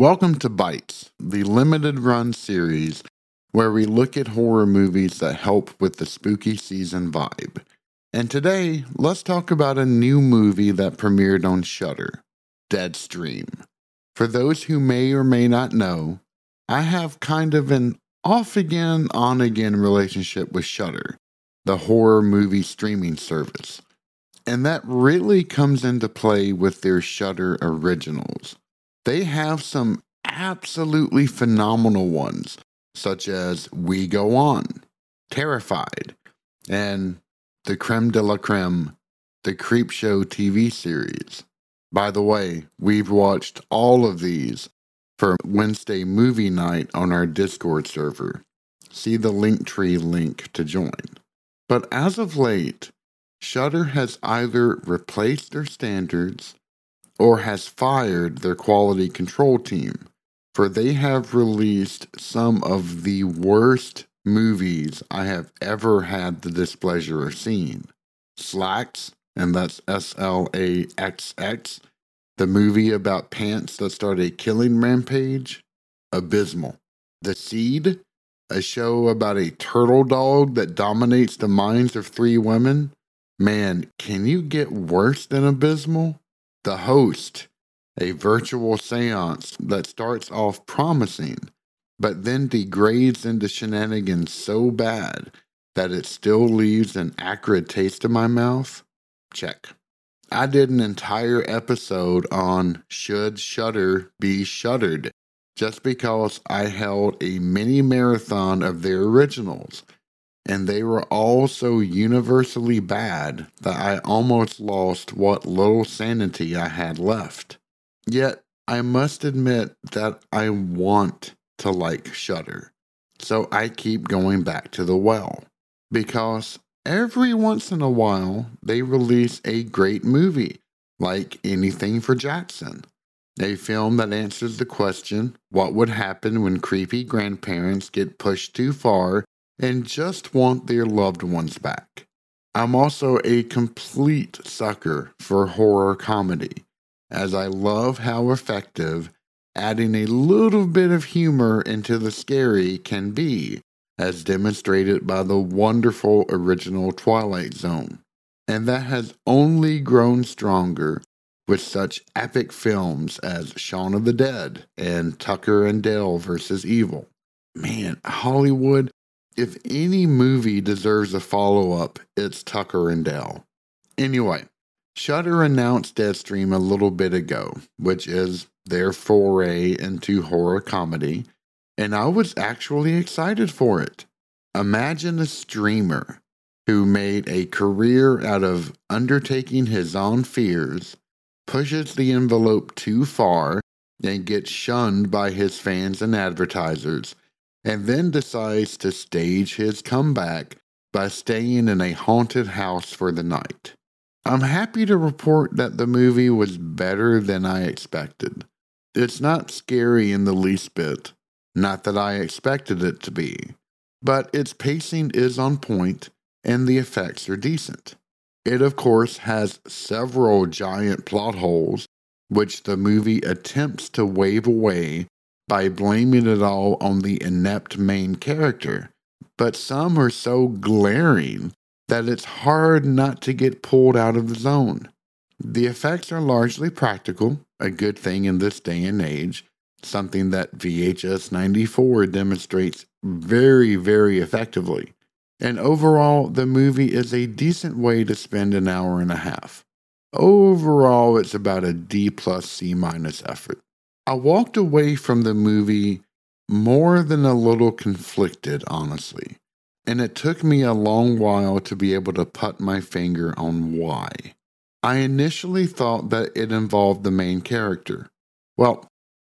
Welcome to Bites, the limited run series where we look at horror movies that help with the spooky season vibe. And today, let's talk about a new movie that premiered on Shudder, Deadstream. For those who may or may not know, I have kind of an off again, on again relationship with Shudder, the horror movie streaming service. And that really comes into play with their Shudder originals. They have some absolutely phenomenal ones, such as We Go On, Terrified, and the creme de la creme, the Creepshow TV series. By the way, we've watched all of these for Wednesday movie night on our Discord server. See the Linktree link to join. But as of late, Shudder has either replaced their standards or has fired their quality control team, for they have released some of the worst movies I have ever had the displeasure of seeing. Slaxx, and that's S L A X X, the movie about pants that start a killing rampage, abysmal. The Seed, a show about a turtle dog that dominates the minds of three women. Man, can you get worse than abysmal? The Host, a virtual seance that starts off promising, but then degrades into shenanigans so bad that it still leaves an acrid taste in my mouth? Check. I did an entire episode on Should Shudder Be Shuttered just because I held a mini marathon of their originals, and they were all so universally bad that I almost lost what little sanity I had left. Yet, I must admit that I want to like Shudder, so I keep going back to the well because every once in a while they release a great movie like Anything for Jackson, a film that answers the question what would happen when creepy grandparents get pushed too far and just want their loved ones back. I'm also a complete sucker for horror comedy, as I love how effective adding a little bit of humor into the scary can be, as demonstrated by the wonderful original Twilight Zone. And that has only grown stronger with such epic films as Shaun of the Dead and Tucker and Dale versus Evil. Man, Hollywood, if any movie deserves a follow up, it's Tucker and Dale. Anyway, Shudder announced Deadstream a little bit ago, which is their foray into horror comedy, and I was actually excited for it. Imagine a streamer who made a career out of undertaking his own fears, pushes the envelope too far, and gets shunned by his fans and advertisers, and then decides to stage his comeback by staying in a haunted house for the night. I'm happy to report that the movie was better than I expected. It's not scary in the least bit, Not that I expected it to be, but its pacing is on point and the effects are decent. It, of course, has several giant plot holes, which the movie attempts to wave away by blaming it all on the inept main character. But some are so glaring that it's hard not to get pulled out of the zone. The effects are largely practical, a good thing in this day and age, something that VHS 94 demonstrates very, very effectively. And overall, the movie is a decent way to spend an hour and a half. Overall, it's about a D plus C minus effort. I walked away from the movie more than a little conflicted, honestly. And it took me a long while to be able to put my finger on why. I initially thought that it involved the main character. Well,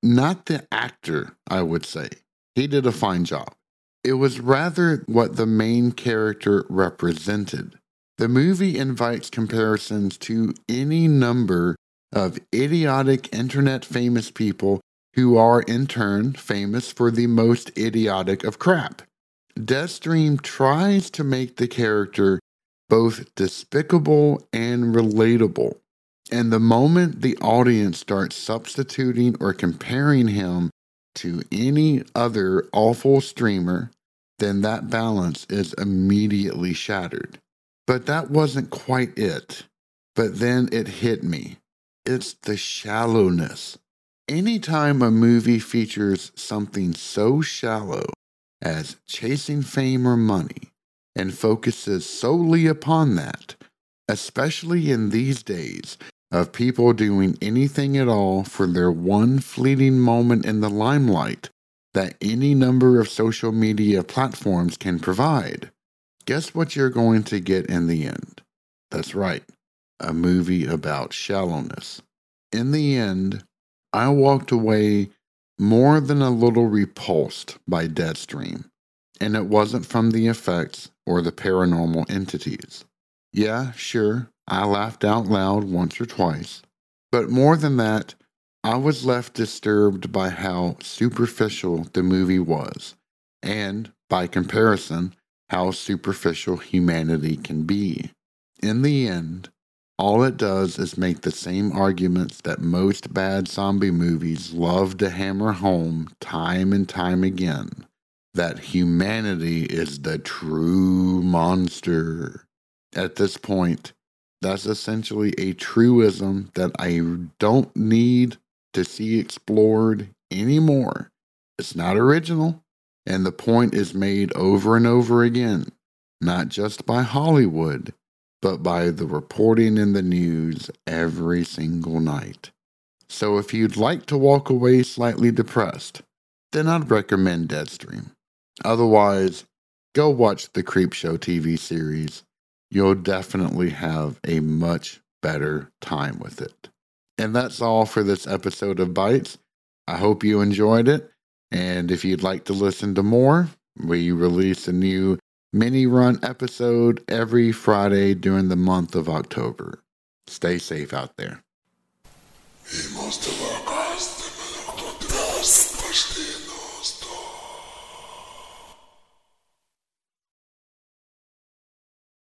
not the actor, I would say. He did a fine job. It was rather what the main character represented. The movie invites comparisons to any number of idiotic internet famous people who are in turn famous for the most idiotic of crap. Deadstream tries to make the character both despicable and relatable. And the moment the audience starts substituting or comparing him to any other awful streamer, then that balance is immediately shattered. But that wasn't quite it. But then it hit me. It's the shallowness. Anytime a movie features something so shallow as chasing fame or money and focuses solely upon that, especially in these days of people doing anything at all for their one fleeting moment in the limelight that any number of social media platforms can provide, guess what you're going to get in the end? That's right, a movie about shallowness. In the end, I walked away more than a little repulsed by Deadstream, and it wasn't from the effects or the paranormal entities. Yeah, sure, I laughed out loud once or twice. But more than that, I was left disturbed by how superficial the movie was, and, by comparison, how superficial humanity can be. In the end, all it does is make the same arguments that most bad zombie movies love to hammer home time and time again that humanity is the true monster. At this point, that's essentially a truism that I don't need to see explored anymore. It's not original, and the point is made over and over again, not just by Hollywood, but by the reporting in the news every single night. So if you'd like to walk away slightly depressed, then I'd recommend Deadstream. Otherwise, go watch the Creepshow TV series you'll definitely have a much better time with it. And that's all for this episode of Bites. I hope you enjoyed it. And if you'd like to listen to more, we release a new mini run episode every Friday during the month of October. Stay safe out there.